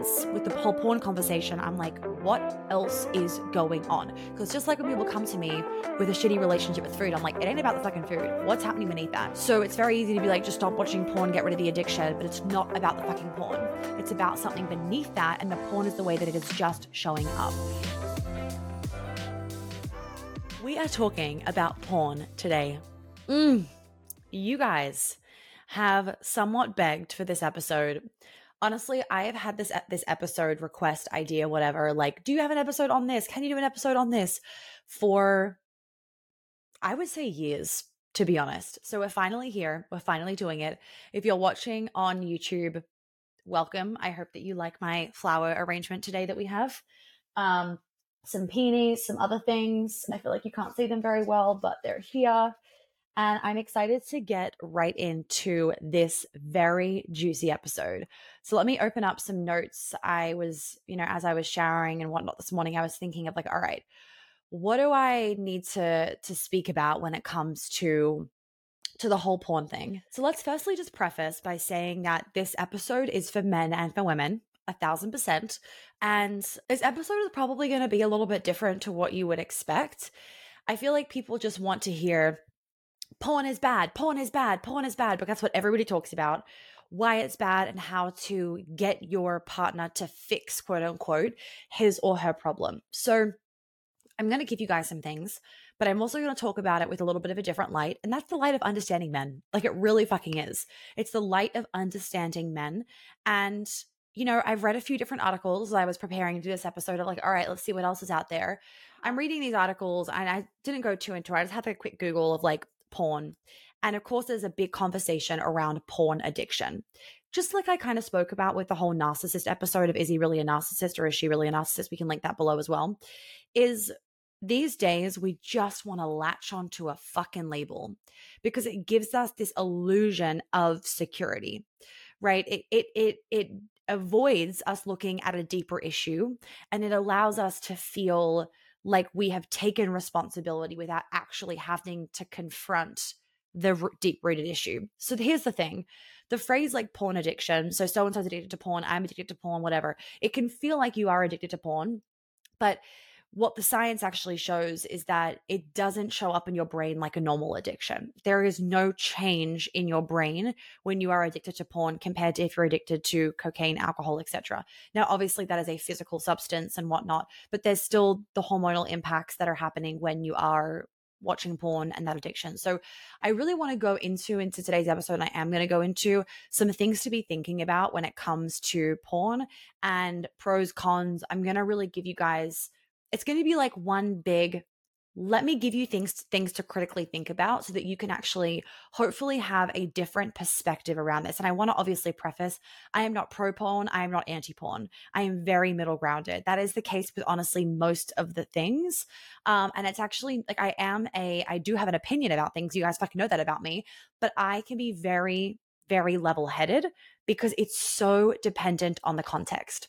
with the whole porn conversation. I'm like, what else is going on? Because just like when people come to me with a shitty relationship with food, I'm like, it ain't about the fucking food. What's happening beneath that? So it's very easy to be like, just stop watching porn, get rid of the addiction, but it's not about the fucking porn. It's about something beneath that, and the porn is the way that it is just showing up. We are talking about porn today. Mm. You guys have somewhat begged for this episode honestly, I have had this this episode request idea, whatever. Like, do you have an episode on this? Can you do an episode on this? For I would say years, to be honest. So we're finally here. We're finally doing it. If you're watching on YouTube, welcome. I hope that you like my flower arrangement today that we have. Um, some peonies, some other things. I feel like you can't see them very well, but they're here. And I'm excited to get right into this very juicy episode. So let me open up some notes. I was, you know, as I was showering and whatnot this morning, I was thinking of like, all right, what do I need to to speak about when it comes to to the whole porn thing? So let's firstly just preface by saying that this episode is for men and for women a thousand percent. And this episode is probably going to be a little bit different to what you would expect. I feel like people just want to hear porn is bad, porn is bad, porn is bad, but that's what everybody talks about, why it's bad, and how to get your partner to fix, quote unquote, his or her problem. So I'm going to give you guys some things, but I'm also going to talk about it with a little bit of a different light. And that's the light of understanding men. Like it really fucking is. It's the light of understanding men. And you know, I've read a few different articles I was preparing to do this episode of like, all right, let's see what else is out there. I'm reading these articles and I didn't go too into it. I just had a quick Google of like porn. And of course, there's a big conversation around porn addiction. Just like I kind of spoke about with the whole narcissist episode of is he really a narcissist or is she really a narcissist? We can link that below as well. Is these days we just want to latch onto a fucking label because it gives us this illusion of security, right? It it it it avoids us looking at a deeper issue and it allows us to feel like we have taken responsibility without actually having to confront the r- deep rooted issue. So here's the thing the phrase like porn addiction, so so and so's addicted to porn, I'm addicted to porn, whatever, it can feel like you are addicted to porn, but what the science actually shows is that it doesn't show up in your brain like a normal addiction. There is no change in your brain when you are addicted to porn compared to if you're addicted to cocaine, alcohol, etc. Now, obviously, that is a physical substance and whatnot, but there's still the hormonal impacts that are happening when you are watching porn and that addiction. So I really want to go into into today's episode and I am going to go into some things to be thinking about when it comes to porn and pros cons. I'm going to really give you guys it's going to be like one big let me give you things things to critically think about so that you can actually hopefully have a different perspective around this. And i want to obviously preface i am not pro porn i am not anti porn i am very middle grounded that is the case with honestly most of the things um and it's actually like i am a i do have an opinion about things. You guys fucking know that about me. But i can be very very level headed because it's so dependent on the context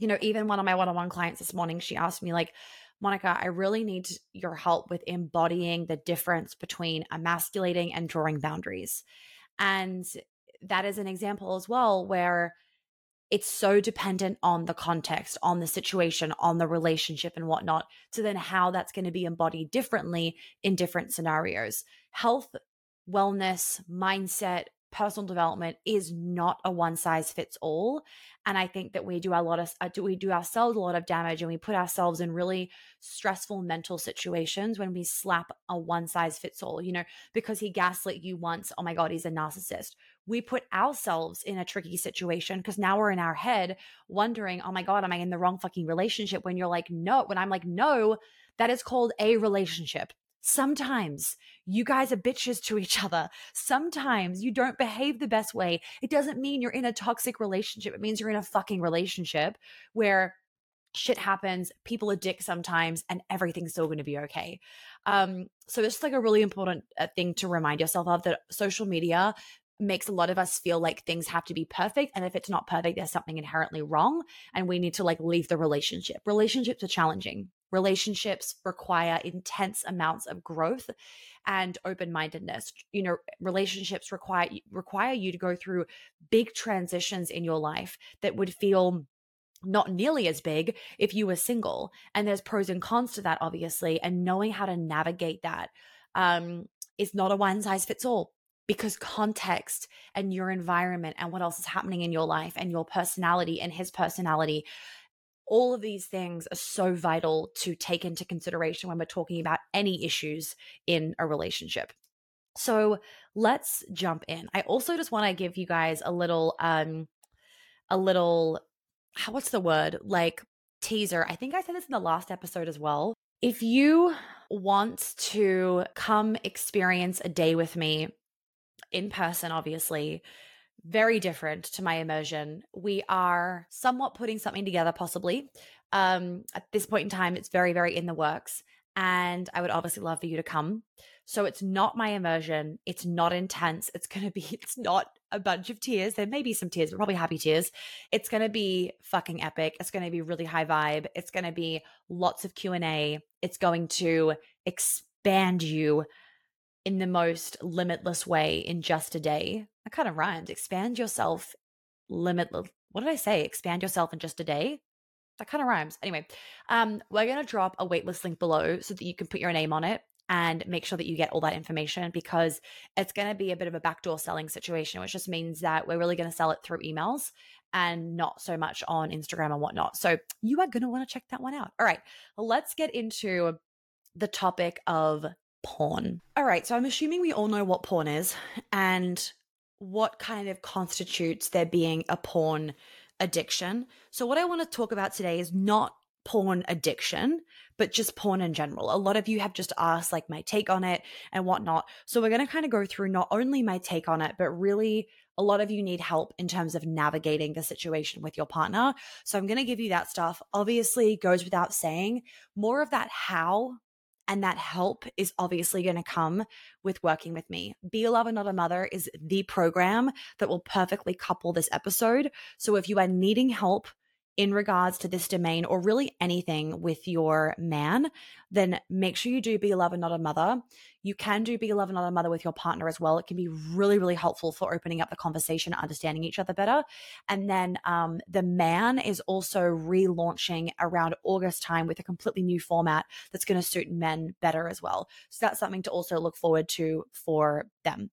you know, even one of my one on one clients this morning, she asked me, like, Monica, I really need your help with embodying the difference between emasculating and drawing boundaries. And that is an example as well where it's so dependent on the context, on the situation, on the relationship, and whatnot. So then, how that's going to be embodied differently in different scenarios. Health, wellness, mindset, personal development is not a one size fits all and i think that we do a lot of uh, we do ourselves a lot of damage and we put ourselves in really stressful mental situations when we slap a one size fits all you know because he gaslit you once oh my god he's a narcissist. We put ourselves in a tricky situation because now we're in our head wondering oh my god am i in the wrong fucking relationship? When you're like no when i'm like no that is called a relationship Sometimes you guys are bitches to each other. Sometimes you don't behave the best way. It doesn't mean you're in a toxic relationship. It means you're in a fucking relationship where shit happens, people are dicks sometimes, and everything's still going to be okay. Um, so it's like a really important uh, thing to remind yourself of that social media makes a lot of us feel like things have to be perfect and if it's not perfect there's something inherently wrong and we need to like leave the relationship relationships are challenging relationships require intense amounts of growth and open-mindedness you know relationships require require you to go through big transitions in your life that would feel not nearly as big if you were single. And there's pros and cons to that, obviously. And knowing how to navigate that um, is not a one size fits all because context and your environment and what else is happening in your life and your personality and his personality all of these things are so vital to take into consideration when we're talking about any issues in a relationship. So let's jump in. I also just want to give you guys a little um a little what's the word? Like teaser. I think I said this in the last episode as well. If you want to come experience a day with me in person, obviously, very different to my immersion. We are somewhat putting something together, possibly. Um, at this point in time, it's very, very in the works. And I would obviously love for you to come. So it's not my immersion. It's not intense. It's going to be, it's not a bunch of tears. There may be some tears, but probably happy tears. It's going to be fucking epic. It's going to be really high vibe. It's going to be lots of Q&A. It's going to expand you in the most limitless way in just a day. That kind of rhymed. Expand yourself limitless. What did I say? Expand yourself in just a day? That kind of rhymes. Anyway, um, we're going to drop a waitlist link below so that you can put your name on it and make sure that you get all that information because it's going to be a bit of a backdoor selling situation, which just means that we're really going to sell it through emails and not so much on Instagram and whatnot. So you are going to want to check that one out. All right, let's get into the topic of porn. All right, so I'm assuming we all know what porn is and what kind of constitutes there being a porn addiction. So, what I want to talk about today is not porn addiction, but just porn in general. A lot of you have just asked, like, my take on it and whatnot. So, we're going to kind of go through not only my take on it, but really a lot of you need help in terms of navigating the situation with your partner. So, I'm going to give you that stuff. Obviously, goes without saying, more of that how and that help is obviously going to come with working with me. Be a lover, not a mother is the program that will perfectly couple this episode. So if you are needing help in regards to this domain or really anything with your man, then make sure you do be a lover, not a mother. You can do be a lover, not a mother with your partner as well. It can be really, really helpful for opening up the conversation, understanding each other better. And then um, the man is also relaunching around August time with a completely new format that's going to suit men better as well. So that's something to also look forward to for them.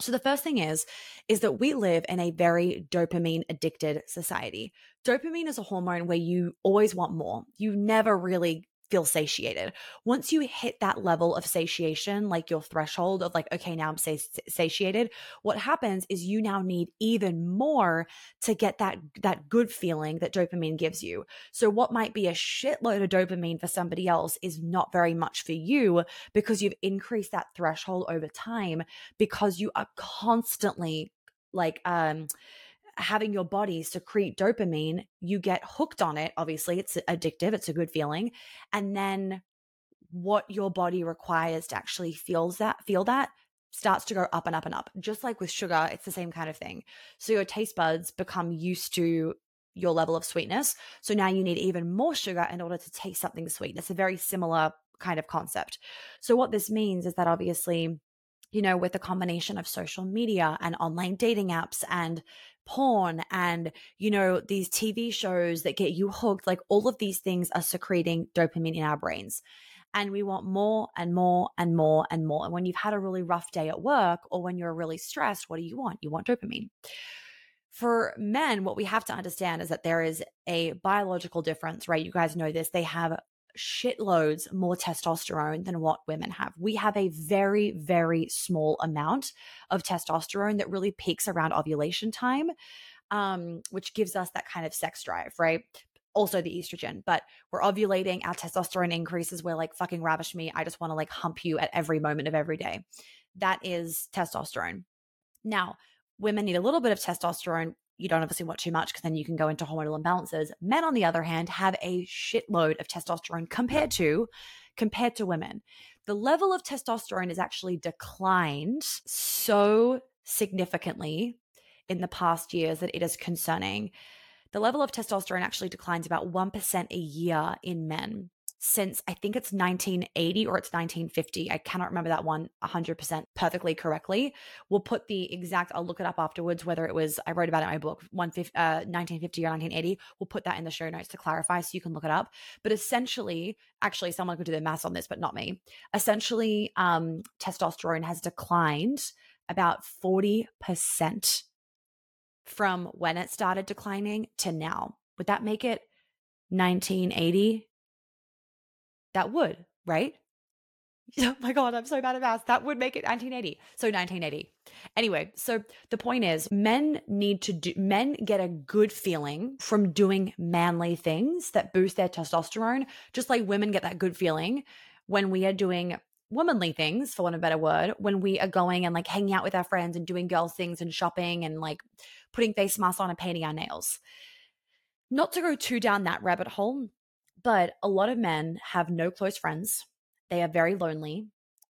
So the first thing is is that we live in a very dopamine addicted society. Dopamine is a hormone where you always want more. You never really feel satiated. Once you hit that level of satiation, like your threshold of like, okay, now I'm satiated, what happens is you now need even more to get that, that good feeling that dopamine gives you. So what might be a shitload of dopamine for somebody else is not very much for you because you've increased that threshold over time because you are constantly like, um, having your body secrete dopamine, you get hooked on it. Obviously, it's addictive, it's a good feeling. And then what your body requires to actually feels that feel that starts to go up and up and up. Just like with sugar, it's the same kind of thing. So your taste buds become used to your level of sweetness. So now you need even more sugar in order to taste something sweet. It's a very similar kind of concept. So what this means is that obviously you know, with the combination of social media and online dating apps and porn and, you know, these TV shows that get you hooked, like all of these things are secreting dopamine in our brains. And we want more and more and more and more. And when you've had a really rough day at work or when you're really stressed, what do you want? You want dopamine. For men, what we have to understand is that there is a biological difference, right? You guys know this. They have shitloads more testosterone than what women have. We have a very, very small amount of testosterone that really peaks around ovulation time, um, which gives us that kind of sex drive, right? Also the estrogen, but we're ovulating, our testosterone increases. We're like, fucking ravish me. I just want to like hump you at every moment of every day. That is testosterone. Now, women need a little bit of testosterone you don't obviously want too much because then you can go into hormonal imbalances. Men, on the other hand, have a shitload of testosterone compared to compared to women. The level of testosterone has actually declined so significantly in the past years that it is concerning. The level of testosterone actually declines about 1% a year in men. Since I think it's 1980 or it's 1950. I cannot remember that one 100% perfectly correctly. We'll put the exact, I'll look it up afterwards, whether it was, I wrote about it in my book, uh, 1950 or 1980. We'll put that in the show notes to clarify so you can look it up. But essentially, actually, someone could do the math on this, but not me. Essentially, um, testosterone has declined about 40% from when it started declining to now. Would that make it 1980 that would, right? Oh my God, I'm so bad at math. That would make it 1980. So 1980. Anyway, so the point is men need to do, men get a good feeling from doing manly things that boost their testosterone, just like women get that good feeling when we are doing womanly things, for want of a better word, when we are going and like hanging out with our friends and doing girls things and shopping and like putting face masks on and painting our nails. Not to go too down that rabbit hole, but a lot of men have no close friends. They are very lonely.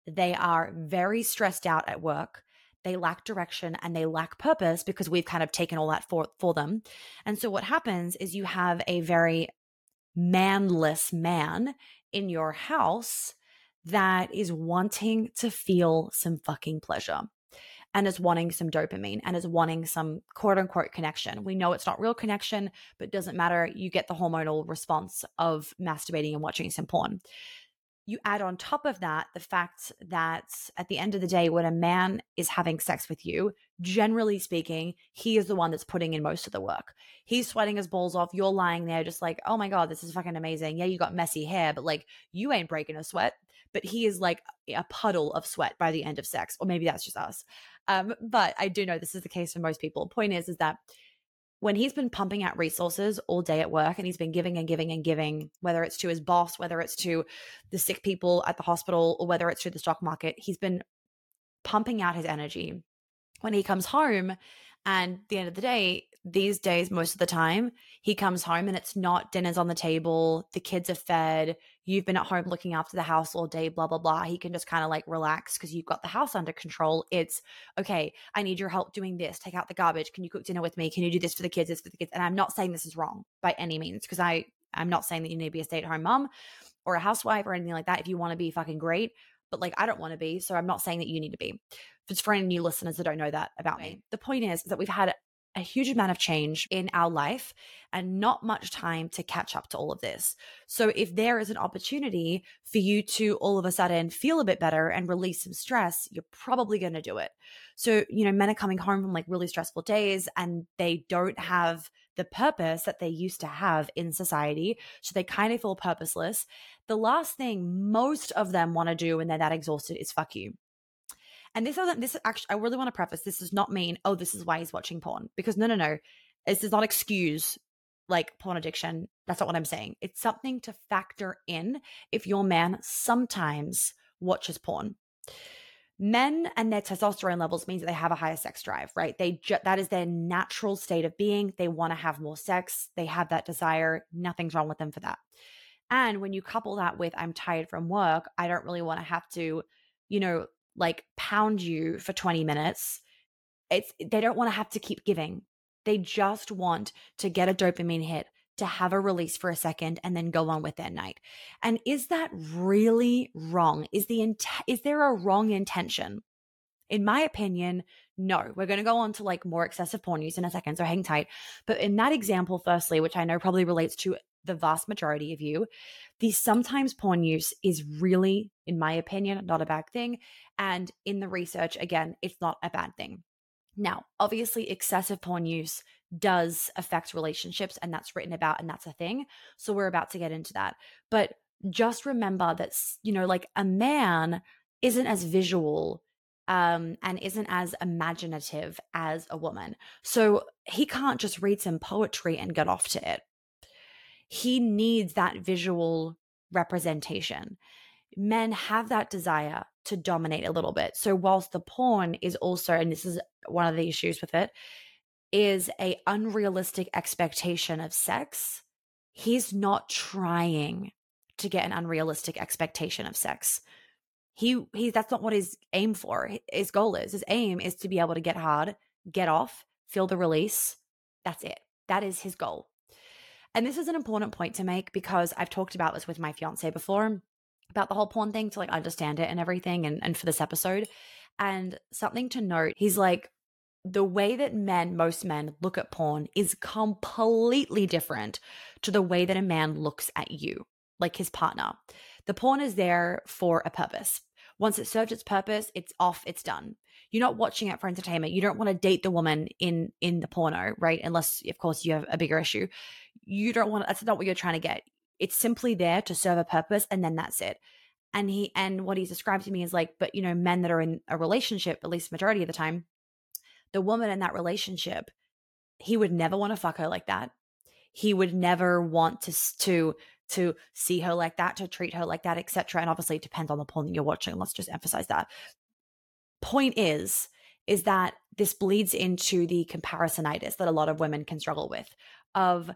They are very stressed out at work. They lack direction and they lack purpose because we've kind of taken all that for, for them. And so what happens is you have a very manless man in your house that is wanting to feel some fucking pleasure and is wanting some dopamine and is wanting some quote unquote connection. We know it's not real connection, but it doesn't matter. You get the hormonal response of masturbating and watching some porn. You add on top of that the fact that at the end of the day, when a man is having sex with you, generally speaking, he is the one that's putting in most of the work. He's sweating his balls off. You're lying there just like, oh my God, this is fucking amazing. Yeah, you got messy hair, but like you ain't breaking a sweat. But he is like a puddle of sweat by the end of sex. Or maybe that's just us. Um, but I do know this is the case for most people. Point is, is that when he's been pumping out resources all day at work and he's been giving and giving and giving, whether it's to his boss, whether it's to the sick people at the hospital, or whether it's to the stock market, he's been pumping out his energy. When he comes home, and the end of the day, these days, most of the time, he comes home and it's not dinner's on the table, the kids are fed, you've been at home looking after the house all day, blah, blah, blah. He can just kind of like relax because you've got the house under control. It's okay, I need your help doing this, take out the garbage. Can you cook dinner with me? Can you do this for the kids, this for the kids? And I'm not saying this is wrong by any means because I, I'm not saying that you need to be a stay at home mom or a housewife or anything like that if you want to be fucking great. But like, I don't want to be. So I'm not saying that you need to be. It's for any new listeners that don't know that about me, the point is, is that we've had a huge amount of change in our life and not much time to catch up to all of this. So, if there is an opportunity for you to all of a sudden feel a bit better and release some stress, you're probably going to do it. So, you know, men are coming home from like really stressful days and they don't have the purpose that they used to have in society. So, they kind of feel purposeless. The last thing most of them want to do when they're that exhausted is fuck you. And this doesn't, this is actually, I really want to preface this does not mean, oh, this is why he's watching porn. Because no, no, no. This does not excuse like porn addiction. That's not what I'm saying. It's something to factor in if your man sometimes watches porn. Men and their testosterone levels means that they have a higher sex drive, right? They ju- that is their natural state of being. They want to have more sex. They have that desire. Nothing's wrong with them for that. And when you couple that with I'm tired from work, I don't really want to have to, you know, like pound you for 20 minutes it's they don't want to have to keep giving. They just want to get a dopamine hit to have a release for a second and then go on with their night. And is that really wrong? Is the int- is there a wrong intention? In my opinion no. We're going to go on to like more excessive porn use in a second so hang tight. But in that example firstly which i know probably relates to the vast majority of you, the sometimes porn use is really, in my opinion, not a bad thing. And in the research, again, it's not a bad thing. Now, obviously, excessive porn use does affect relationships, and that's written about, and that's a thing. So we're about to get into that. But just remember that, you know, like a man isn't as visual um, and isn't as imaginative as a woman. So he can't just read some poetry and get off to it he needs that visual representation. Men have that desire to dominate a little bit. So whilst the porn is also and this is one of the issues with it is a unrealistic expectation of sex, he's not trying to get an unrealistic expectation of sex. He he that's not what his aim for. His goal is. His aim is to be able to get hard, get off, feel the release. That's it. That is his goal. And this is an important point to make because I've talked about this with my fiance before about the whole porn thing to like understand it and everything and, and for this episode. And something to note, he's like, the way that men, most men, look at porn is completely different to the way that a man looks at you, like his partner. The porn is there for a purpose. Once it served its purpose, it's off, it's done. You're not watching it for entertainment. You don't want to date the woman in in the porno, right? Unless, of course, you have a bigger issue. You don't want. That's not what you're trying to get. It's simply there to serve a purpose, and then that's it. And he and what he's described to me is like, but you know, men that are in a relationship, at least majority of the time, the woman in that relationship, he would never want to fuck her like that. He would never want to to to see her like that, to treat her like that, etc. And obviously, it depends on the porn that you're watching. Let's just emphasize that point is is that this bleeds into the comparisonitis that a lot of women can struggle with of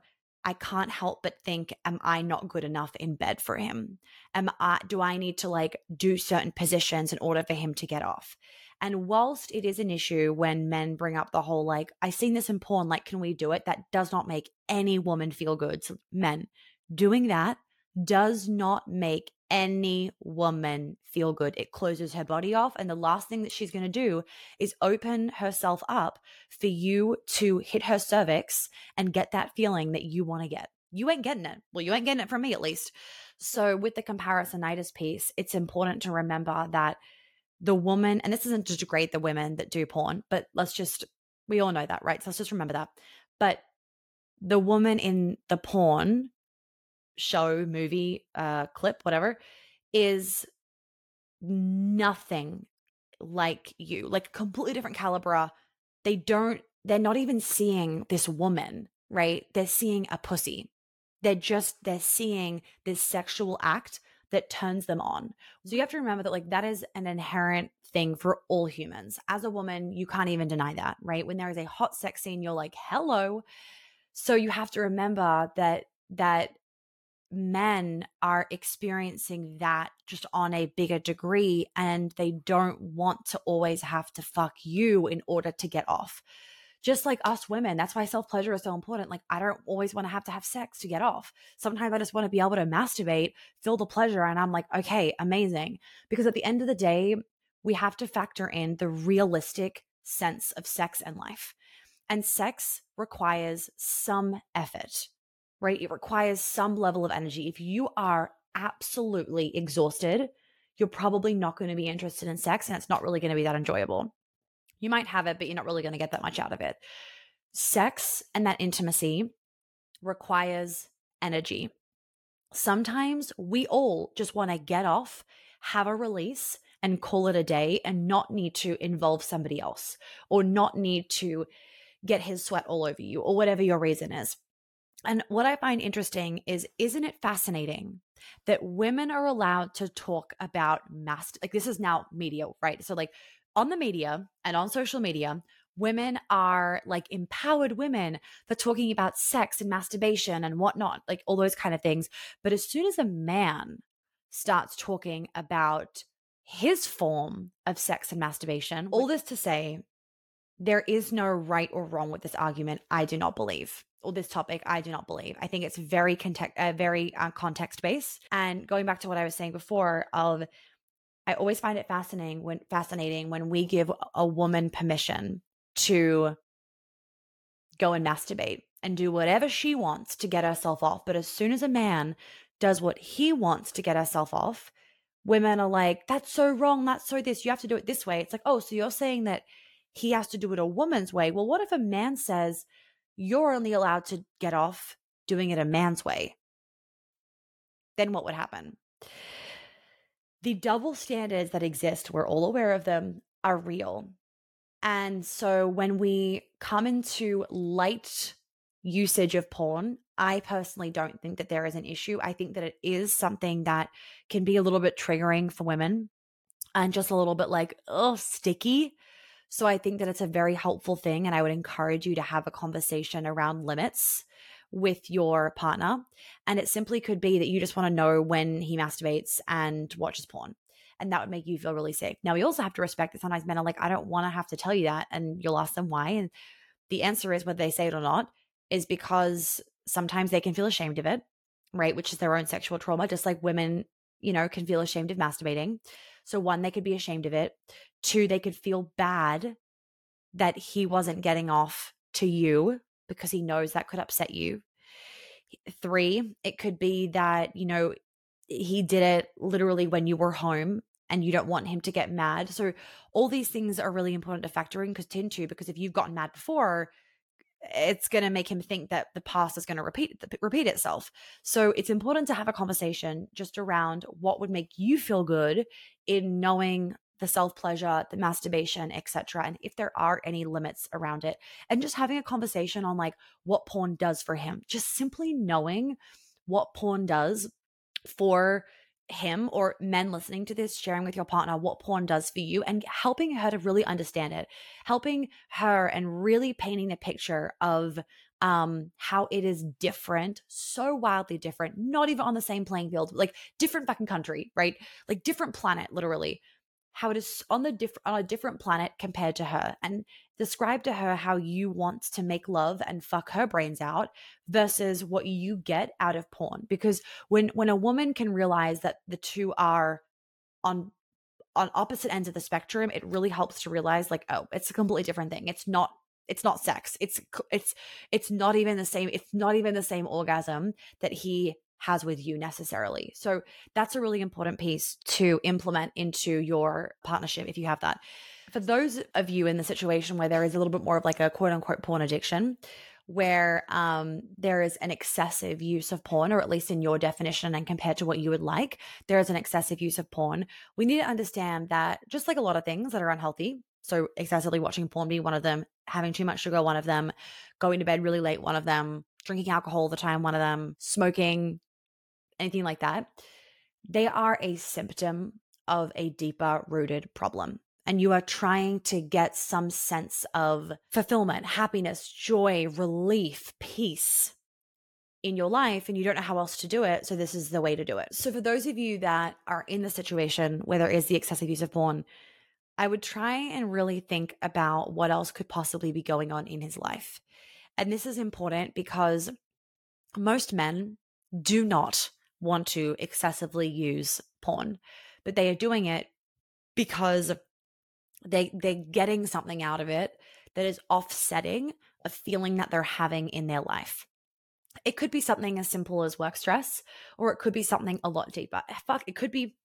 I can't help but think, am I not good enough in bed for him? Am I do I need to like do certain positions in order for him to get off? And whilst it is an issue when men bring up the whole like, I seen this in porn, like, can we do it? That does not make any woman feel good. So men doing that does not make any woman feel good. It closes her body off. And the last thing that she's going to do is open herself up for you to hit her cervix and get that feeling that you want to get. You ain't getting it. Well, you ain't getting it from me at least. So, with the comparisonitis piece, it's important to remember that the woman, and this isn't to degrade the women that do porn, but let's just, we all know that, right? So, let's just remember that. But the woman in the porn show, movie, uh, clip, whatever, is nothing like you, like completely different caliber. They don't, they're not even seeing this woman, right? They're seeing a pussy. They're just, they're seeing this sexual act that turns them on. So you have to remember that, like, that is an inherent thing for all humans. As a woman, you can't even deny that, right? When there is a hot sex scene, you're like, hello. So you have to remember that, that men are experiencing that just on a bigger degree and they don't want to always have to fuck you in order to get off. Just like us women, that's why self pleasure is so important. Like, I don't always want to have to have sex to get off. Sometimes I just want to be able to masturbate, feel the pleasure, and I'm like, okay, amazing. Because at the end of the day, we have to factor in the realistic sense of sex and life. And sex requires some effort right? It requires some level of energy. If you are absolutely exhausted, you're probably not going to be interested in sex and it's not really going to be that enjoyable. You might have it, but you're not really going to get that much out of it. Sex and that intimacy requires energy. Sometimes we all just want to get off, have a release, and call it a day and not need to involve somebody else or not need to get his sweat all over you or whatever your reason is. And what I find interesting is, isn't it fascinating that women are allowed to talk about mass, like this is now media, right? So, like on the media and on social media, women are like empowered women for talking about sex and masturbation and whatnot, like all those kind of things. But as soon as a man starts talking about his form of sex and masturbation, all this to say, there is no right or wrong with this argument, I do not believe or this topic, I do not believe. I think it's very context, uh, very uh, context based. And going back to what I was saying before, of I always find it fascinating when fascinating when we give a woman permission to go and masturbate and do whatever she wants to get herself off. But as soon as a man does what he wants to get herself off, women are like, that's so wrong. That's so this. You have to do it this way. It's like, oh, so you're saying that he has to do it a woman's way. Well, what if a man says, you're only allowed to get off doing it a man's way. Then what would happen? The double standards that exist, we're all aware of them, are real. And so when we come into light usage of porn, I personally don't think that there is an issue. I think that it is something that can be a little bit triggering for women and just a little bit like, oh, sticky. So I think that it's a very helpful thing. And I would encourage you to have a conversation around limits with your partner. And it simply could be that you just want to know when he masturbates and watches porn. And that would make you feel really safe. Now, we also have to respect that sometimes men are like, I don't want to have to tell you that. And you'll ask them why. And the answer is, whether they say it or not, is because sometimes they can feel ashamed of it, right? Which is their own sexual trauma, just like women, you know, can feel ashamed of masturbating. So, one, they could be ashamed of it. Two, they could feel bad that he wasn't getting off to you because he knows that could upset you. Three, it could be that, you know, he did it literally when you were home and you don't want him to get mad. So all these things are really important to factor in because into because if you've gotten mad before, it's going to make him think that the past is going to repeat repeat itself. So it's important to have a conversation just around what would make you feel good in knowing the self pleasure, the masturbation, etc. And if there are any limits around it, and just having a conversation on like what porn does for him, just simply knowing what porn does for him or men listening to this sharing with your partner what porn does for you and helping her to really understand it helping her and really painting the picture of um how it is different so wildly different not even on the same playing field like different fucking country right like different planet literally how it is on the different on a different planet compared to her and describe to her how you want to make love and fuck her brains out versus what you get out of porn. Because when when a woman can realize that the two are on on opposite ends of the spectrum it really helps to realize like oh it's a completely different thing. It's not it's not sex. It's it's it's not even the same it's not even the same orgasm that he has with you necessarily. So that's a really important piece to implement into your partnership if you have that. For those of you in the situation where there is a little bit more of like a quote unquote porn addiction, where um, there is an excessive use of porn, or at least in your definition and compared to what you would like, there is an excessive use of porn. We need to understand that just like a lot of things that are unhealthy, so excessively watching porn be one of them, having too much sugar, one of them, going to bed really late, one of them, drinking alcohol all the time, one of them, smoking, anything like that, they are a symptom of a deeper rooted problem. And you are trying to get some sense of fulfillment, happiness, joy, relief, peace in your life, and you don't know how else to do it. So, this is the way to do it. So, for those of you that are in the situation where there is the excessive use of porn, I would try and really think about what else could possibly be going on in his life. And this is important because most men do not want to excessively use porn, but they are doing it because they they're getting something out of it that is offsetting a feeling that they're having in their life. It could be something as simple as work stress, or it could be something a lot deeper. Fuck, it could be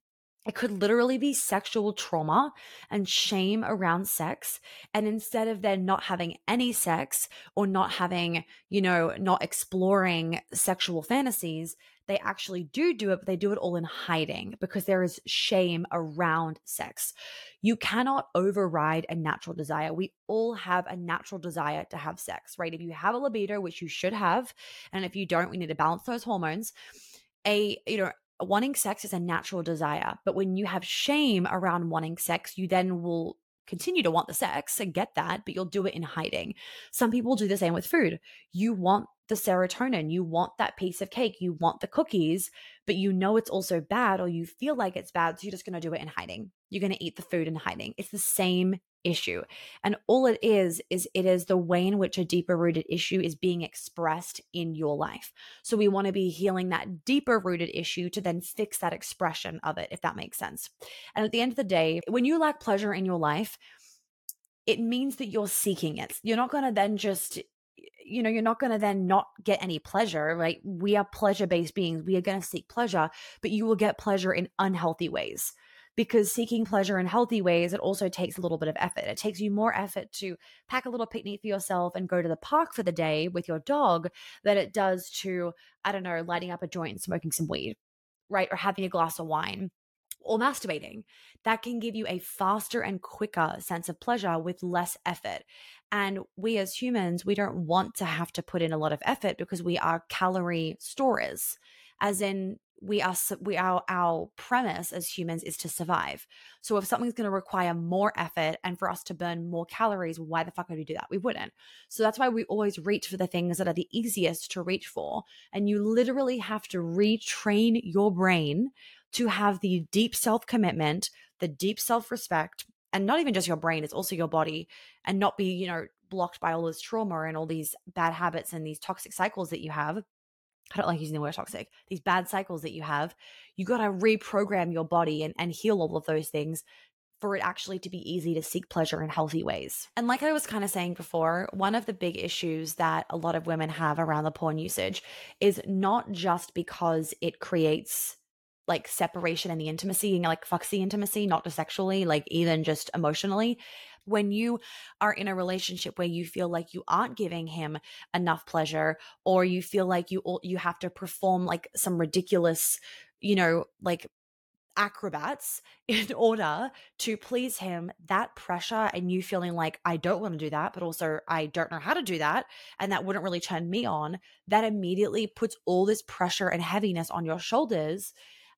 it could literally be sexual trauma and shame around sex. And instead of then not having any sex or not having, you know, not exploring sexual fantasies, they actually do do it, but they do it all in hiding because there is shame around sex. You cannot override a natural desire. We all have a natural desire to have sex, right? If you have a libido, which you should have, and if you don't, we need to balance those hormones. A, you know, wanting sex is a natural desire. But when you have shame around wanting sex, you then will continue to want the sex and get that, but you'll do it in hiding. Some people do the same with food. You want the serotonin, you want that piece of cake, you want the cookies, but you know it's also bad or you feel like it's bad. So you're just going to do it in hiding. You're going to eat the food in hiding. It's the same issue. And all it is, is it is the way in which a deeper rooted issue is being expressed in your life. So we want to be healing that deeper rooted issue to then fix that expression of it, if that makes sense. And at the end of the day, when you lack pleasure in your life, it means that you're seeking it. You're not going to then just you know you're not going to then not get any pleasure right we are pleasure based beings we are going to seek pleasure but you will get pleasure in unhealthy ways because seeking pleasure in healthy ways, it also takes a little bit of effort. It takes you more effort to pack a little picnic for yourself and go to the park for the day with your dog than it does to, I don't know, lighting up a joint and smoking some weed, right? Or having a glass of wine or masturbating. That can give you a faster and quicker sense of pleasure with less effort. And we as humans, we don't want to have to put in a lot of effort because we are calorie storers, as in we are we are our premise as humans is to survive. So if something's going to require more effort and for us to burn more calories, why the fuck would we do that? We wouldn't. So that's why we always reach for the things that are the easiest to reach for. And you literally have to retrain your brain to have the deep self commitment, the deep self respect, and not even just your brain, it's also your body, and not be, you know, blocked by all this trauma and all these bad habits and these toxic cycles that you have, I don't like using the word toxic, these bad cycles that you have, you got to reprogram your body and, and heal all of those things for it actually to be easy to seek pleasure in healthy ways. And like I was kind of saying before, one of the big issues that a lot of women have around the porn usage is not just because it creates like separation and the intimacy and like fucks the intimacy, not just sexually, like even just emotionally. When you are in a relationship where you feel like you aren't giving him enough pleasure, or you feel like you you have to perform like some ridiculous, you know, like acrobats in order to please him that pressure and you feeling like i don't want to do that but also i don't know how to do that and that wouldn't really turn me on that immediately puts all this pressure and heaviness on your shoulders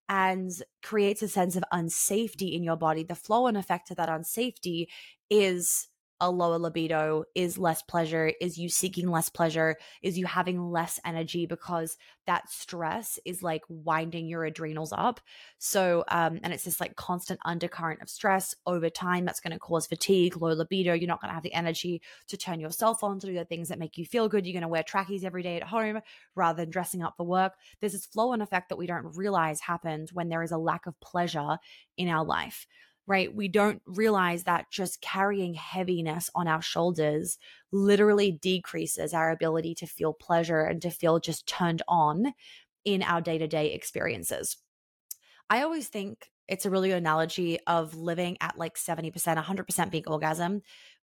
and creates a sense of unsafety in your body. The flow and effect of that unsafety is a lower libido is less pleasure is you seeking less pleasure is you having less energy because that stress is like winding your adrenals up. So um and it's this like constant undercurrent of stress over time that's going to cause fatigue low libido you're not going to have the energy to turn yourself on to do the things that make you feel good you're going to wear trackies every day at home rather than dressing up for work. There's this flow and effect that we don't realize happens when there is a lack of pleasure in our life right? We don't realize that just carrying heaviness on our shoulders literally decreases our ability to feel pleasure and to feel just turned on in our day to day experiences. I always think it's a really good analogy of living at like 70%, 100% being orgasm.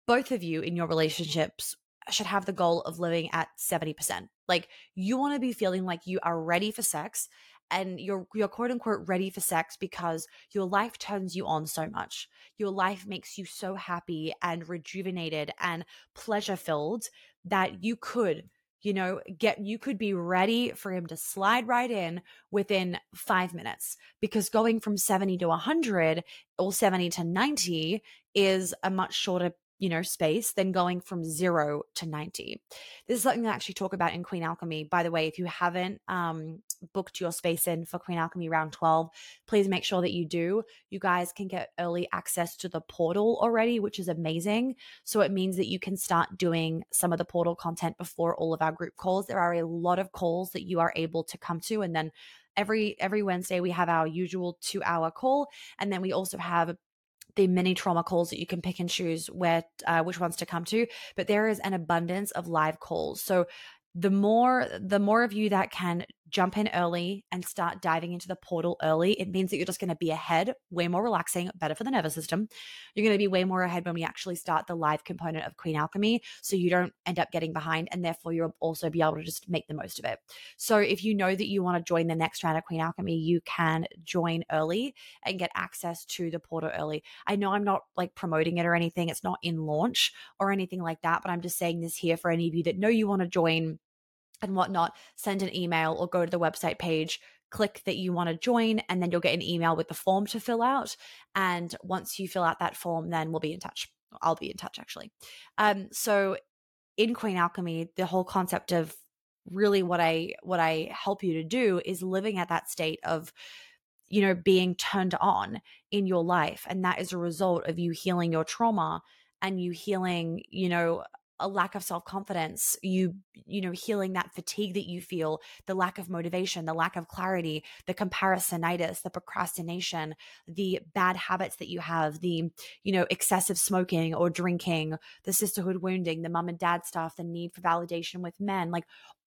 Both of you in your relationships should have the goal of living at 70%. Like you want to be feeling like you are ready for sex and you're you're quote unquote ready for sex because your life turns you on so much. Your life makes you so happy and rejuvenated and pleasure filled that you could you know get you could be ready for him to slide right in within 5 minutes because going from 70 to 100 or 70 to 90 is a much shorter you know, space than going from zero to 90. This is something I actually talk about in Queen Alchemy. By the way, if you haven't um, booked your space in for Queen Alchemy round 12, please make sure that you do. You guys can get early access to the portal already, which is amazing. So it means that you can start doing some of the portal content before all of our group calls. There are a lot of calls that you are able to come to and then every every Wednesday we have our usual 2 hour call and then we also have the mini trauma calls that you can pick and choose where uh, which ones to come to but there is an abundance of live calls so the more the more of you that can jump in early and start diving into the portal early it means that you're just going to be ahead way more relaxing better for the nervous system. You're going to be way more ahead when we actually start the live component of queen alchemy so you don't end up getting behind and therefore you'll also be able to just make the most of it. So if you know that you want to join the next round of queen alchemy you can join early and get access to the portal early. I know i'm not like promoting it or anything it's not in launch or anything like that but i'm just saying this here for any of you that know you want to join and whatnot, send an email or go to the website page, click that you want to join, and then you'll get an email with the form to fill out. And once you fill out that form, then we'll be in touch. I'll be in touch actually. Um, so in Queen Alchemy, the whole concept of really what I what I help you to do is living at that state of you know being turned on in your life and that is a result of you healing your trauma and you healing you know a lack of self-confidence you you know healing that fatigue that you feel the lack of motivation the lack of clarity the comparisonitis the procrastination the bad habits that you have the you know excessive smoking or drinking the sisterhood wounding the mom and dad stuff the need for validation with men like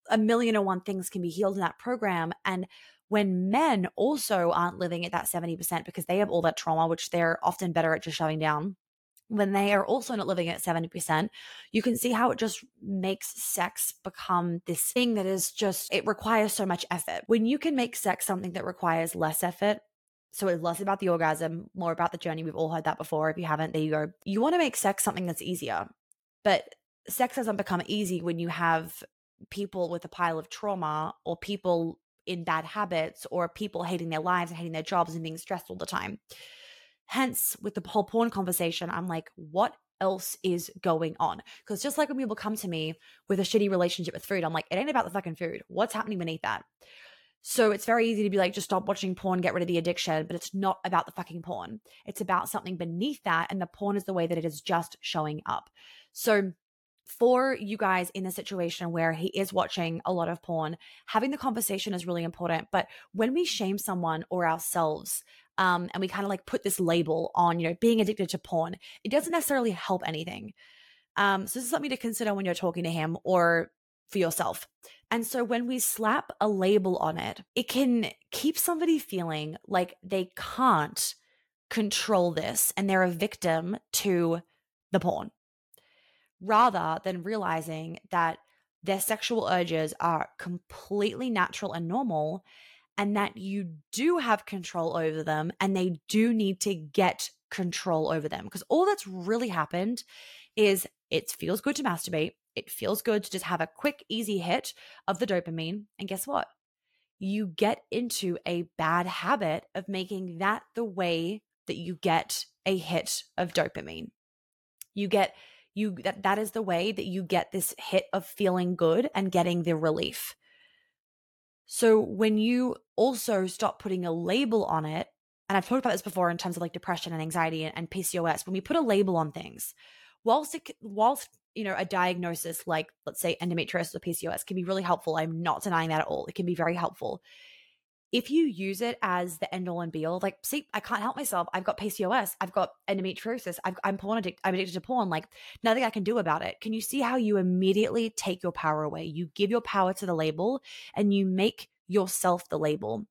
a million and one things can be healed in that program and when men also aren't living at that 70% because they have all that trauma which they're often better at just shutting down when they are also not living at 70%, you can see how it just makes sex become this thing that is just, it requires so much effort. When you can make sex something that requires less effort, so it's less about the orgasm, more about the journey. We've all heard that before. If you haven't, there you go. You want to make sex something that's easier, but sex doesn't become easy when you have people with a pile of trauma or people in bad habits or people hating their lives and hating their jobs and being stressed all the time. Hence, with the whole porn conversation, I'm like, what else is going on? Because just like when people come to me with a shitty relationship with food, I'm like, it ain't about the fucking food. What's happening beneath that? So it's very easy to be like, just stop watching porn, get rid of the addiction, but it's not about the fucking porn. It's about something beneath that. And the porn is the way that it is just showing up. So for you guys in the situation where he is watching a lot of porn, having the conversation is really important. But when we shame someone or ourselves, um, and we kind of like put this label on, you know, being addicted to porn, it doesn't necessarily help anything. Um, so this is something to consider when you're talking to him or for yourself. And so when we slap a label on it, it can keep somebody feeling like they can't control this and they're a victim to the porn rather than realizing that their sexual urges are completely natural and normal and that you do have control over them and they do need to get control over them because all that's really happened is it feels good to masturbate it feels good to just have a quick easy hit of the dopamine and guess what? You get into a bad habit of making that the way that you get a hit of dopamine. You get you that that is the way that you get this hit of feeling good and getting the relief so when you also stop putting a label on it and i've talked about this before in terms of like depression and anxiety and, and pcos when we put a label on things whilst it, whilst you know a diagnosis like let's say endometriosis or pcos can be really helpful i'm not denying that at all it can be very helpful if you use it as the end all and be all, like, see, I can't help myself. I've got PCOS. I've got endometriosis. i am porn addict. I'm addicted to porn. Like, nothing I can do about it. Can you see how you immediately take your power away? You give your power to the label and you make yourself the label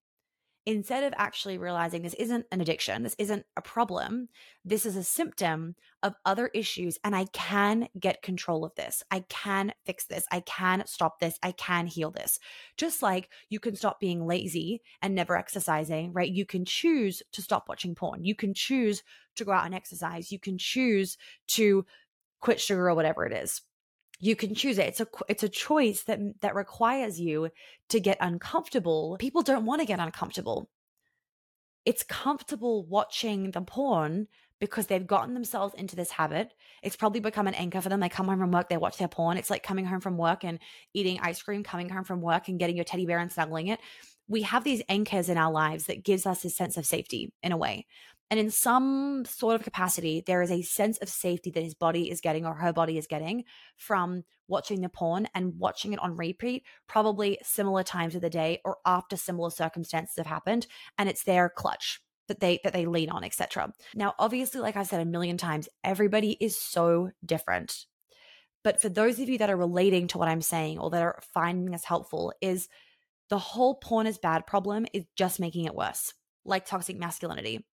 instead of actually realizing this isn't an addiction, this isn't a problem, this is a symptom of other issues, and I can get control of this. I can fix this. I can stop this. I can heal this. Just like you can stop being lazy and never exercising, right? You can choose to stop watching porn. You can choose to go out and exercise. You can choose to quit sugar or whatever it is you can choose it. It's a it's a choice that that requires you to get uncomfortable. People don't want to get uncomfortable. It's comfortable watching the porn because they've gotten themselves into this habit. It's probably become an anchor for them. They come home from work they watch their porn. It's like coming home from work and eating ice cream coming home from work and getting your teddy bear and snuggling it. We have these anchors in our lives that gives us a sense of safety in a way and in some sort of capacity, there is a sense of safety that his body is getting or her body is getting from watching the porn and watching it on repeat, probably similar times of the day or after similar circumstances have happened. And it's their clutch that they that they lean on, etc. Now, obviously, like I said a million times, everybody is so different. But for those of you that are relating to what I'm saying or that are finding this helpful, is the whole porn is bad problem is just making it worse, like toxic masculinity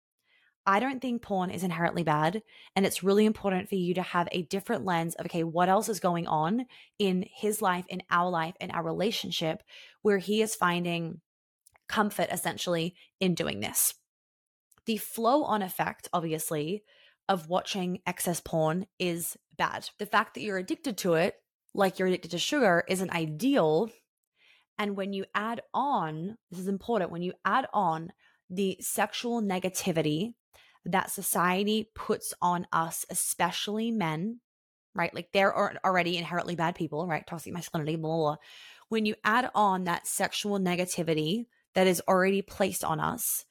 I don't think porn is inherently bad. And it's really important for you to have a different lens of, okay, what else is going on in his life, in our life, in our relationship, where he is finding comfort essentially in doing this. The flow on effect, obviously, of watching excess porn is bad. The fact that you're addicted to it, like you're addicted to sugar, isn't ideal. And when you add on, this is important, when you add on the sexual negativity that society puts on us, especially men, right? Like they're already inherently bad people, right? Toxic masculinity, blah, blah, blah. When you add on that sexual negativity that is already placed on us,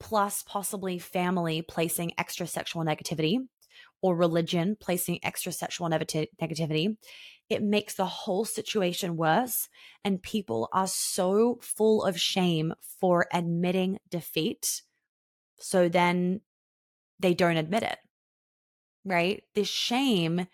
plus possibly family placing extra sexual negativity or religion placing extra sexual negativity, it makes the whole situation worse. And people are so full of shame for admitting defeat. So then they don't admit it, right? This shame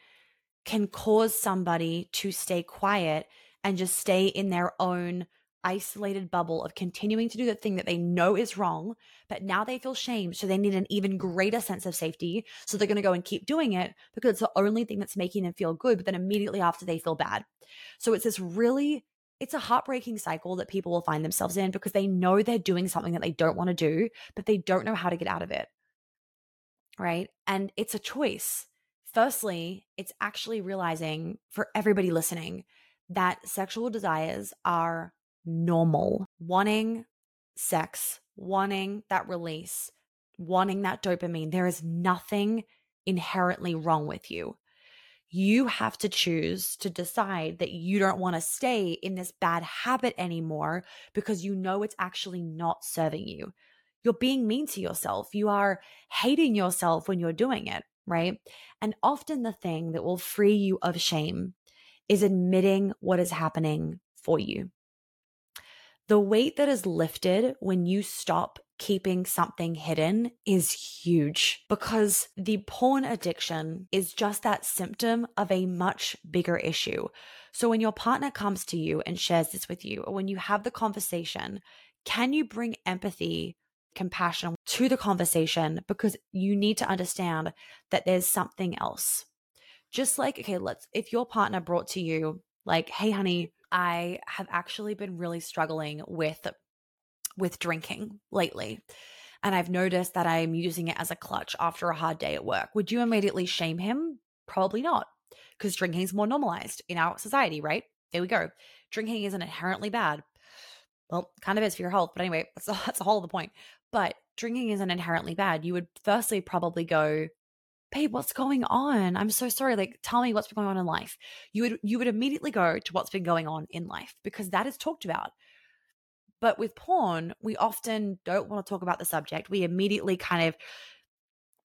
can cause somebody to stay quiet and just stay in their own isolated bubble of continuing to do the thing that they know is wrong, but now they feel shame. So they need an even greater sense of safety. So they're going to go and keep doing it because it's the only thing that's making them feel good. But then immediately after, they feel bad. So it's this really, it's a heartbreaking cycle that people will find themselves in because they know they're doing something that they don't want to do, but they don't know how to get out of it right? And it's a choice. Firstly, it's actually realizing for everybody listening that sexual desires are normal. Wanting sex, wanting that release, wanting that dopamine, there is nothing inherently wrong with you. You have to choose to decide that you don't want to stay in this bad habit anymore because you know it's actually not serving you you're being mean to yourself. You are hating yourself when you're doing it, right? And often the thing that will free you of shame is admitting what is happening for you. The weight that is lifted when you stop keeping something hidden is huge because the porn addiction is just that symptom of a much bigger issue. So when your partner comes to you and shares this with you, or when you have the conversation, can you bring empathy, compassion to the conversation? Because you need to understand that there's something else. Just like, okay, let's, if your partner brought to you, like, hey, honey, I have actually been really struggling with with drinking lately. And I've noticed that I'm using it as a clutch after a hard day at work. Would you immediately shame him? Probably not, because drinking is more normalized in our society, right? There we go. Drinking isn't inherently bad. Well, kind of is for your health, but anyway, that's, that's a whole other point. But drinking isn't inherently bad. You would firstly probably go, babe, what's going on? I'm so sorry. Like, tell me what's been going on in life. You would you would immediately go to what's been going on in life because that is talked about. But with porn, we often don't want to talk about the subject. We immediately kind of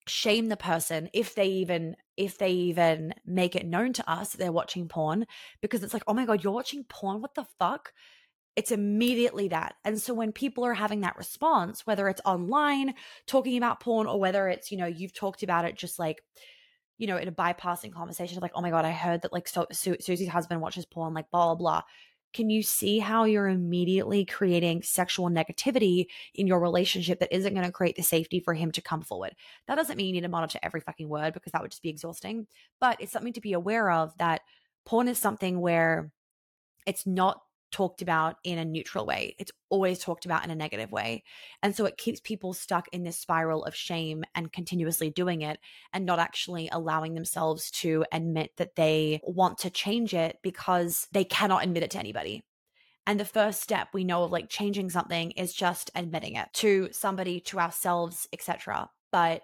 shame the person if they even if they even make it known to us that they're watching porn because it's like, "Oh my god, you're watching porn? What the fuck?" It's immediately that. And so when people are having that response, whether it's online talking about porn or whether it's, you know, you've talked about it just like you know, in a bypassing conversation, like, oh my God, I heard that like so- Su- Susie's husband watches porn, like blah, blah, blah can you see how you're immediately creating sexual negativity in your relationship that isn't going to create the safety for him to come forward? That doesn't mean you need to monitor every fucking word because that would just be exhausting, but it's something to be aware of that porn is something where it's not talked about in a neutral way. It's always talked about in a negative way. And so it keeps people stuck in this spiral of shame and continuously doing it and not actually allowing themselves to admit that they want to change it because they cannot admit it to anybody. And the first step we know of like changing something is just admitting it to somebody, to ourselves, etc. But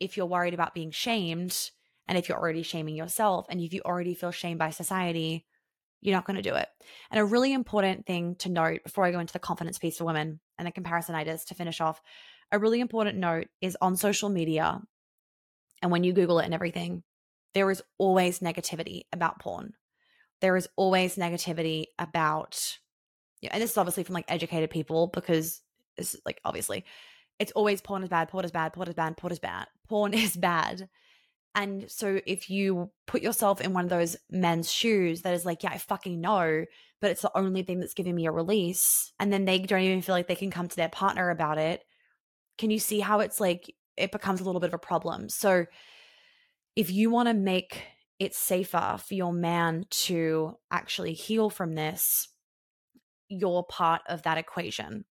if you're worried about being shamed, and if you're already shaming yourself, and if you already feel shamed by society, you're not going to do it. And a really important thing to note before I go into the confidence piece for women and the comparisonitis to finish off, a really important note is on social media and when you Google it and everything, there is always negativity about porn. There is always negativity about, yeah, and this is obviously from like educated people because it's like obviously it's always porn is bad, porn is bad, porn is bad, porn is bad. Porn is bad. And so if you put yourself in one of those men's shoes that is like, yeah, I fucking know, but it's the only thing that's giving me a release, and then they don't even feel like they can come to their partner about it, can you see how it's like it becomes a little bit of a problem? So if you want to make it safer for your man to actually heal from this, you're part of that equation.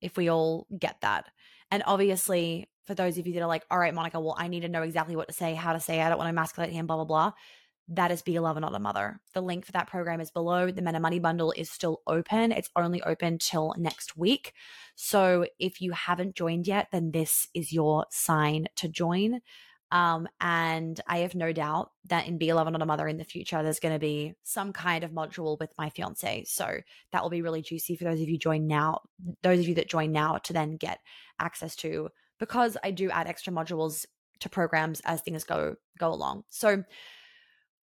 If we all get that. And obviously, for those of you that are like, all right, Monica, well, I need to know exactly what to say, how to say, I don't want to emasculate him, blah, blah, blah. That is Be a Lover, Not a Mother. The link for that program is below. The Men Money Bundle is still open. It's only open till next week. So if you haven't joined yet, then this is your sign to join. Um, and I have no doubt that in Be a Lover, Not a Mother in the future, there's going to be some kind of module with my fiance. So that will be really juicy for those of you join now, those of you that join now to then get access to because I do add extra modules to programs as things go go along. So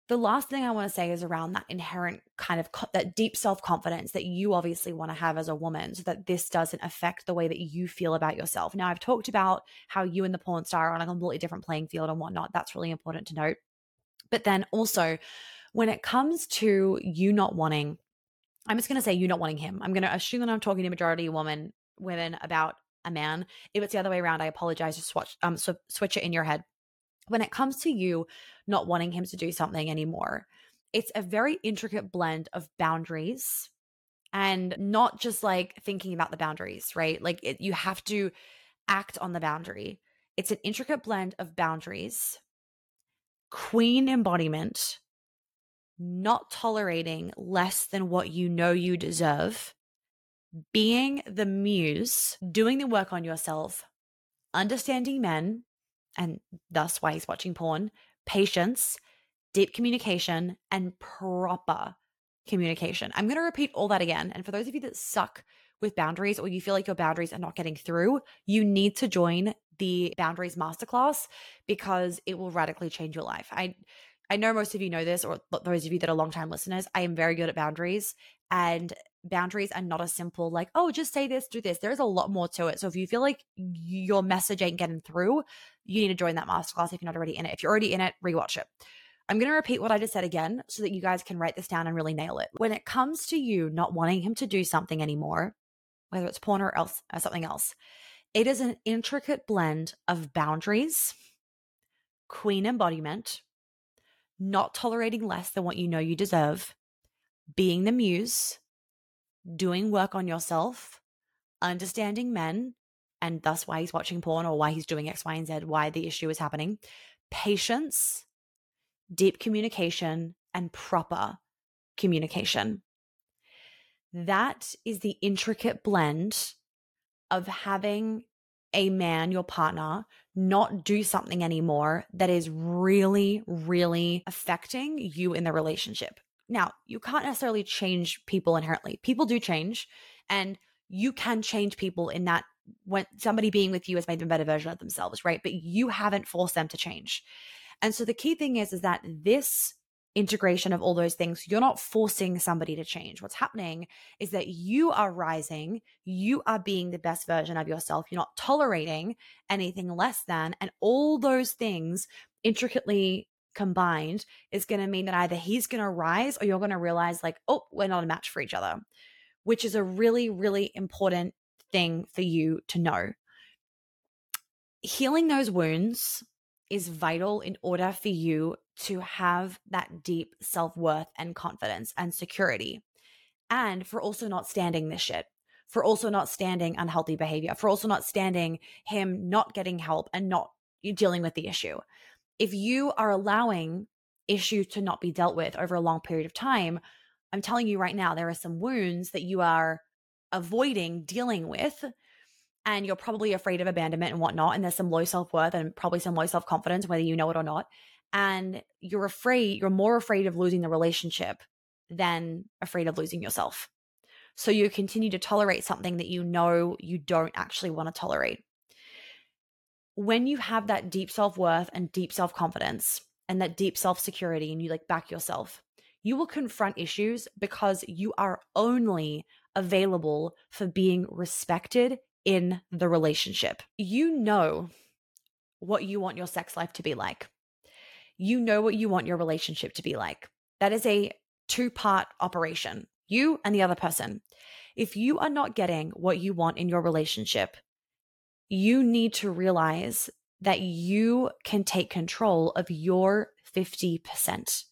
the last thing I want to say is around that inherent kind of co- that deep self confidence that you obviously want to have as a woman so that this doesn't affect the way that you feel about yourself. Now, I've talked about how you and the porn star are on a completely different playing field and whatnot. That's really important to note. But then also, when it comes to you not wanting, I'm just going to say you not wanting him. I'm going to assume that I'm talking to majority women women about a man. If it's the other way around, I apologize. Just switch um so switch it in your head. When it comes to you not wanting him to do something anymore, it's a very intricate blend of boundaries and not just like thinking about the boundaries, right? Like it, you have to act on the boundary. It's an intricate blend of boundaries, queen embodiment, not tolerating less than what you know you deserve, being the muse, doing the work on yourself, understanding men, and thus why he's watching porn, patience, deep communication, and proper communication. I'm going to repeat all that again. And for those of you that suck with boundaries or you feel like your boundaries are not getting through, you need to join the boundaries masterclass because it will radically change your life. I I know most of you know this, or those of you that are longtime listeners, I am very good at boundaries. And boundaries are not a simple, like, oh, just say this, do this. There's a lot more to it. So if you feel like your message ain't getting through, you need to join that masterclass if you're not already in it. If you're already in it, rewatch it. I'm going to repeat what I just said again so that you guys can write this down and really nail it. When it comes to you not wanting him to do something anymore, whether it's porn or else or something else, it is an intricate blend of boundaries, queen embodiment, not tolerating less than what you know you deserve, being the muse, doing work on yourself, understanding men, and thus why he's watching porn or why he's doing X, Y, and Z, why the issue is happening, patience, deep communication, and proper communication. That is the intricate blend of having a man, your partner, not do something anymore that is really, really affecting you in the relationship. Now, you can't necessarily change people inherently. People do change, and you can change people in that when somebody being with you has made them a better version of themselves, right? But you haven't forced them to change. And so the key thing is, is that this integration of all those things, you're not forcing somebody to change. What's happening is that you are rising, you are being the best version of yourself. You're not tolerating anything less than, and all those things intricately combined is going to mean that either he's going to rise or you're going to realize, like, oh, we're not a match for each other, which is a really, really important thing for you to know. Healing those wounds is vital in order for you to have that deep self worth and confidence and security. And for also not standing this shit, for also not standing unhealthy behavior, for also not standing him not getting help and not dealing with the issue. If you are allowing issue to not be dealt with over a long period of time, I'm telling you right now, there are some wounds that you are avoiding dealing with and you're probably afraid of abandonment and whatnot, and there's some low self worth and probably some low self confidence, whether you know it or not. And you're afraid, you're more afraid of losing the relationship than afraid of losing yourself. So you continue to tolerate something that you know you don't actually want to tolerate. When you have that deep self worth and deep self confidence and that deep self security, and you like back yourself, you will confront issues because you are only available for being respected in the relationship. You know what you want your sex life to be like. You know what you want your relationship to be like. That is a two part operation, you and the other person. If you are not getting what you want in your relationship, you need to realize that you can take control of your 50%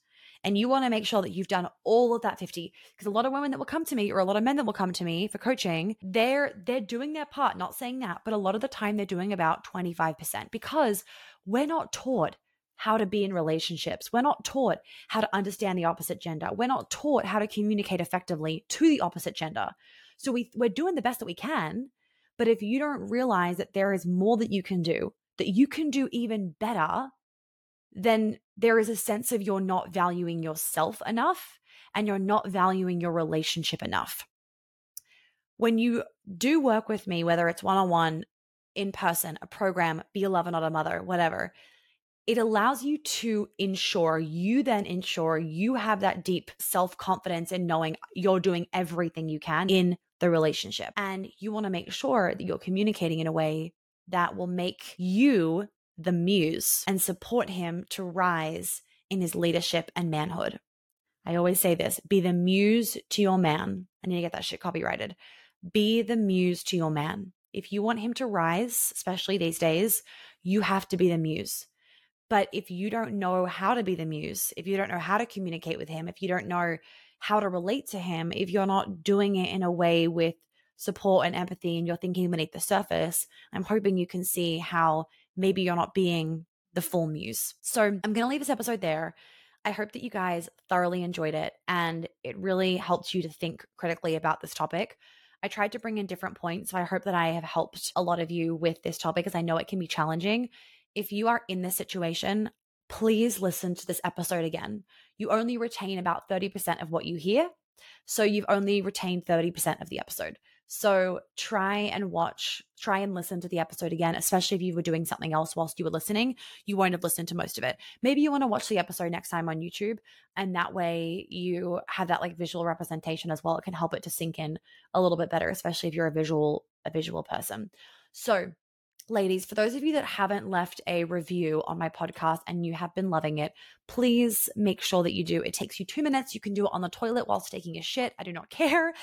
and you want to make sure that you've done all of that 50 because a lot of women that will come to me or a lot of men that will come to me for coaching they're they're doing their part not saying that but a lot of the time they're doing about 25% because we're not taught how to be in relationships. We're not taught how to understand the opposite gender. We're not taught how to communicate effectively to the opposite gender. So we we're doing the best that we can, but if you don't realize that there is more that you can do, that you can do even better, then there is a sense of you're not valuing yourself enough and you're not valuing your relationship enough. When you do work with me, whether it's one on one, in person, a program, be a lover, not a mother, whatever, it allows you to ensure, you then ensure you have that deep self confidence in knowing you're doing everything you can in the relationship. And you want to make sure that you're communicating in a way that will make you the muse and support him to rise in his leadership and manhood. I always say this be the muse to your man. I need to get that shit copyrighted. Be the muse to your man. If you want him to rise, especially these days, you have to be the muse. But if you don't know how to be the muse, if you don't know how to communicate with him, if you don't know how to relate to him, if you're not doing it in a way with support and empathy and you're thinking beneath the surface, I'm hoping you can see how maybe you're not being the full muse. So I'm going to leave this episode there. I hope that you guys thoroughly enjoyed it and it really helped you to think critically about this topic. I tried to bring in different points. So I hope that I have helped a lot of you with this topic because I know it can be challenging. If you are in this situation, please listen to this episode again. You only retain about 30% of what you hear. So you've only retained 30% of the episode. So try and watch, try and listen to the episode again, especially if you were doing something else whilst you were listening. You won't have listened to most of it. Maybe you want to watch the episode next time on YouTube, and that way you have that like visual representation as well. It can help it to sink in a little bit better, especially if you're a visual a visual person. So ladies, for those of you that haven't left a review on my podcast and you have been loving it, please make sure that you do. It takes you two minutes. You can do it on the toilet whilst taking a shit. I do not care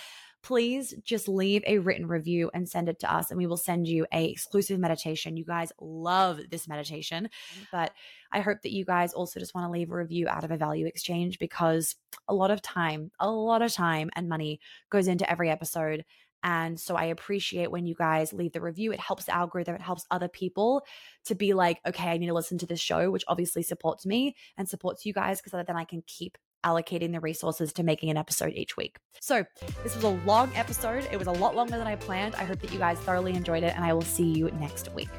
please just leave a written review and send it to us and we will send you a exclusive meditation you guys love this meditation but i hope that you guys also just want to leave a review out of a value exchange because a lot of time a lot of time and money goes into every episode and so I appreciate when you guys leave the review. It helps the algorithm, it helps other people to be like, okay, I need to listen to this show, which obviously supports me and supports you guys because then I can keep allocating the resources to making an episode each week. So, this was a long episode. It was a lot longer than I planned. I hope that you guys thoroughly enjoyed it, and I will see you next week.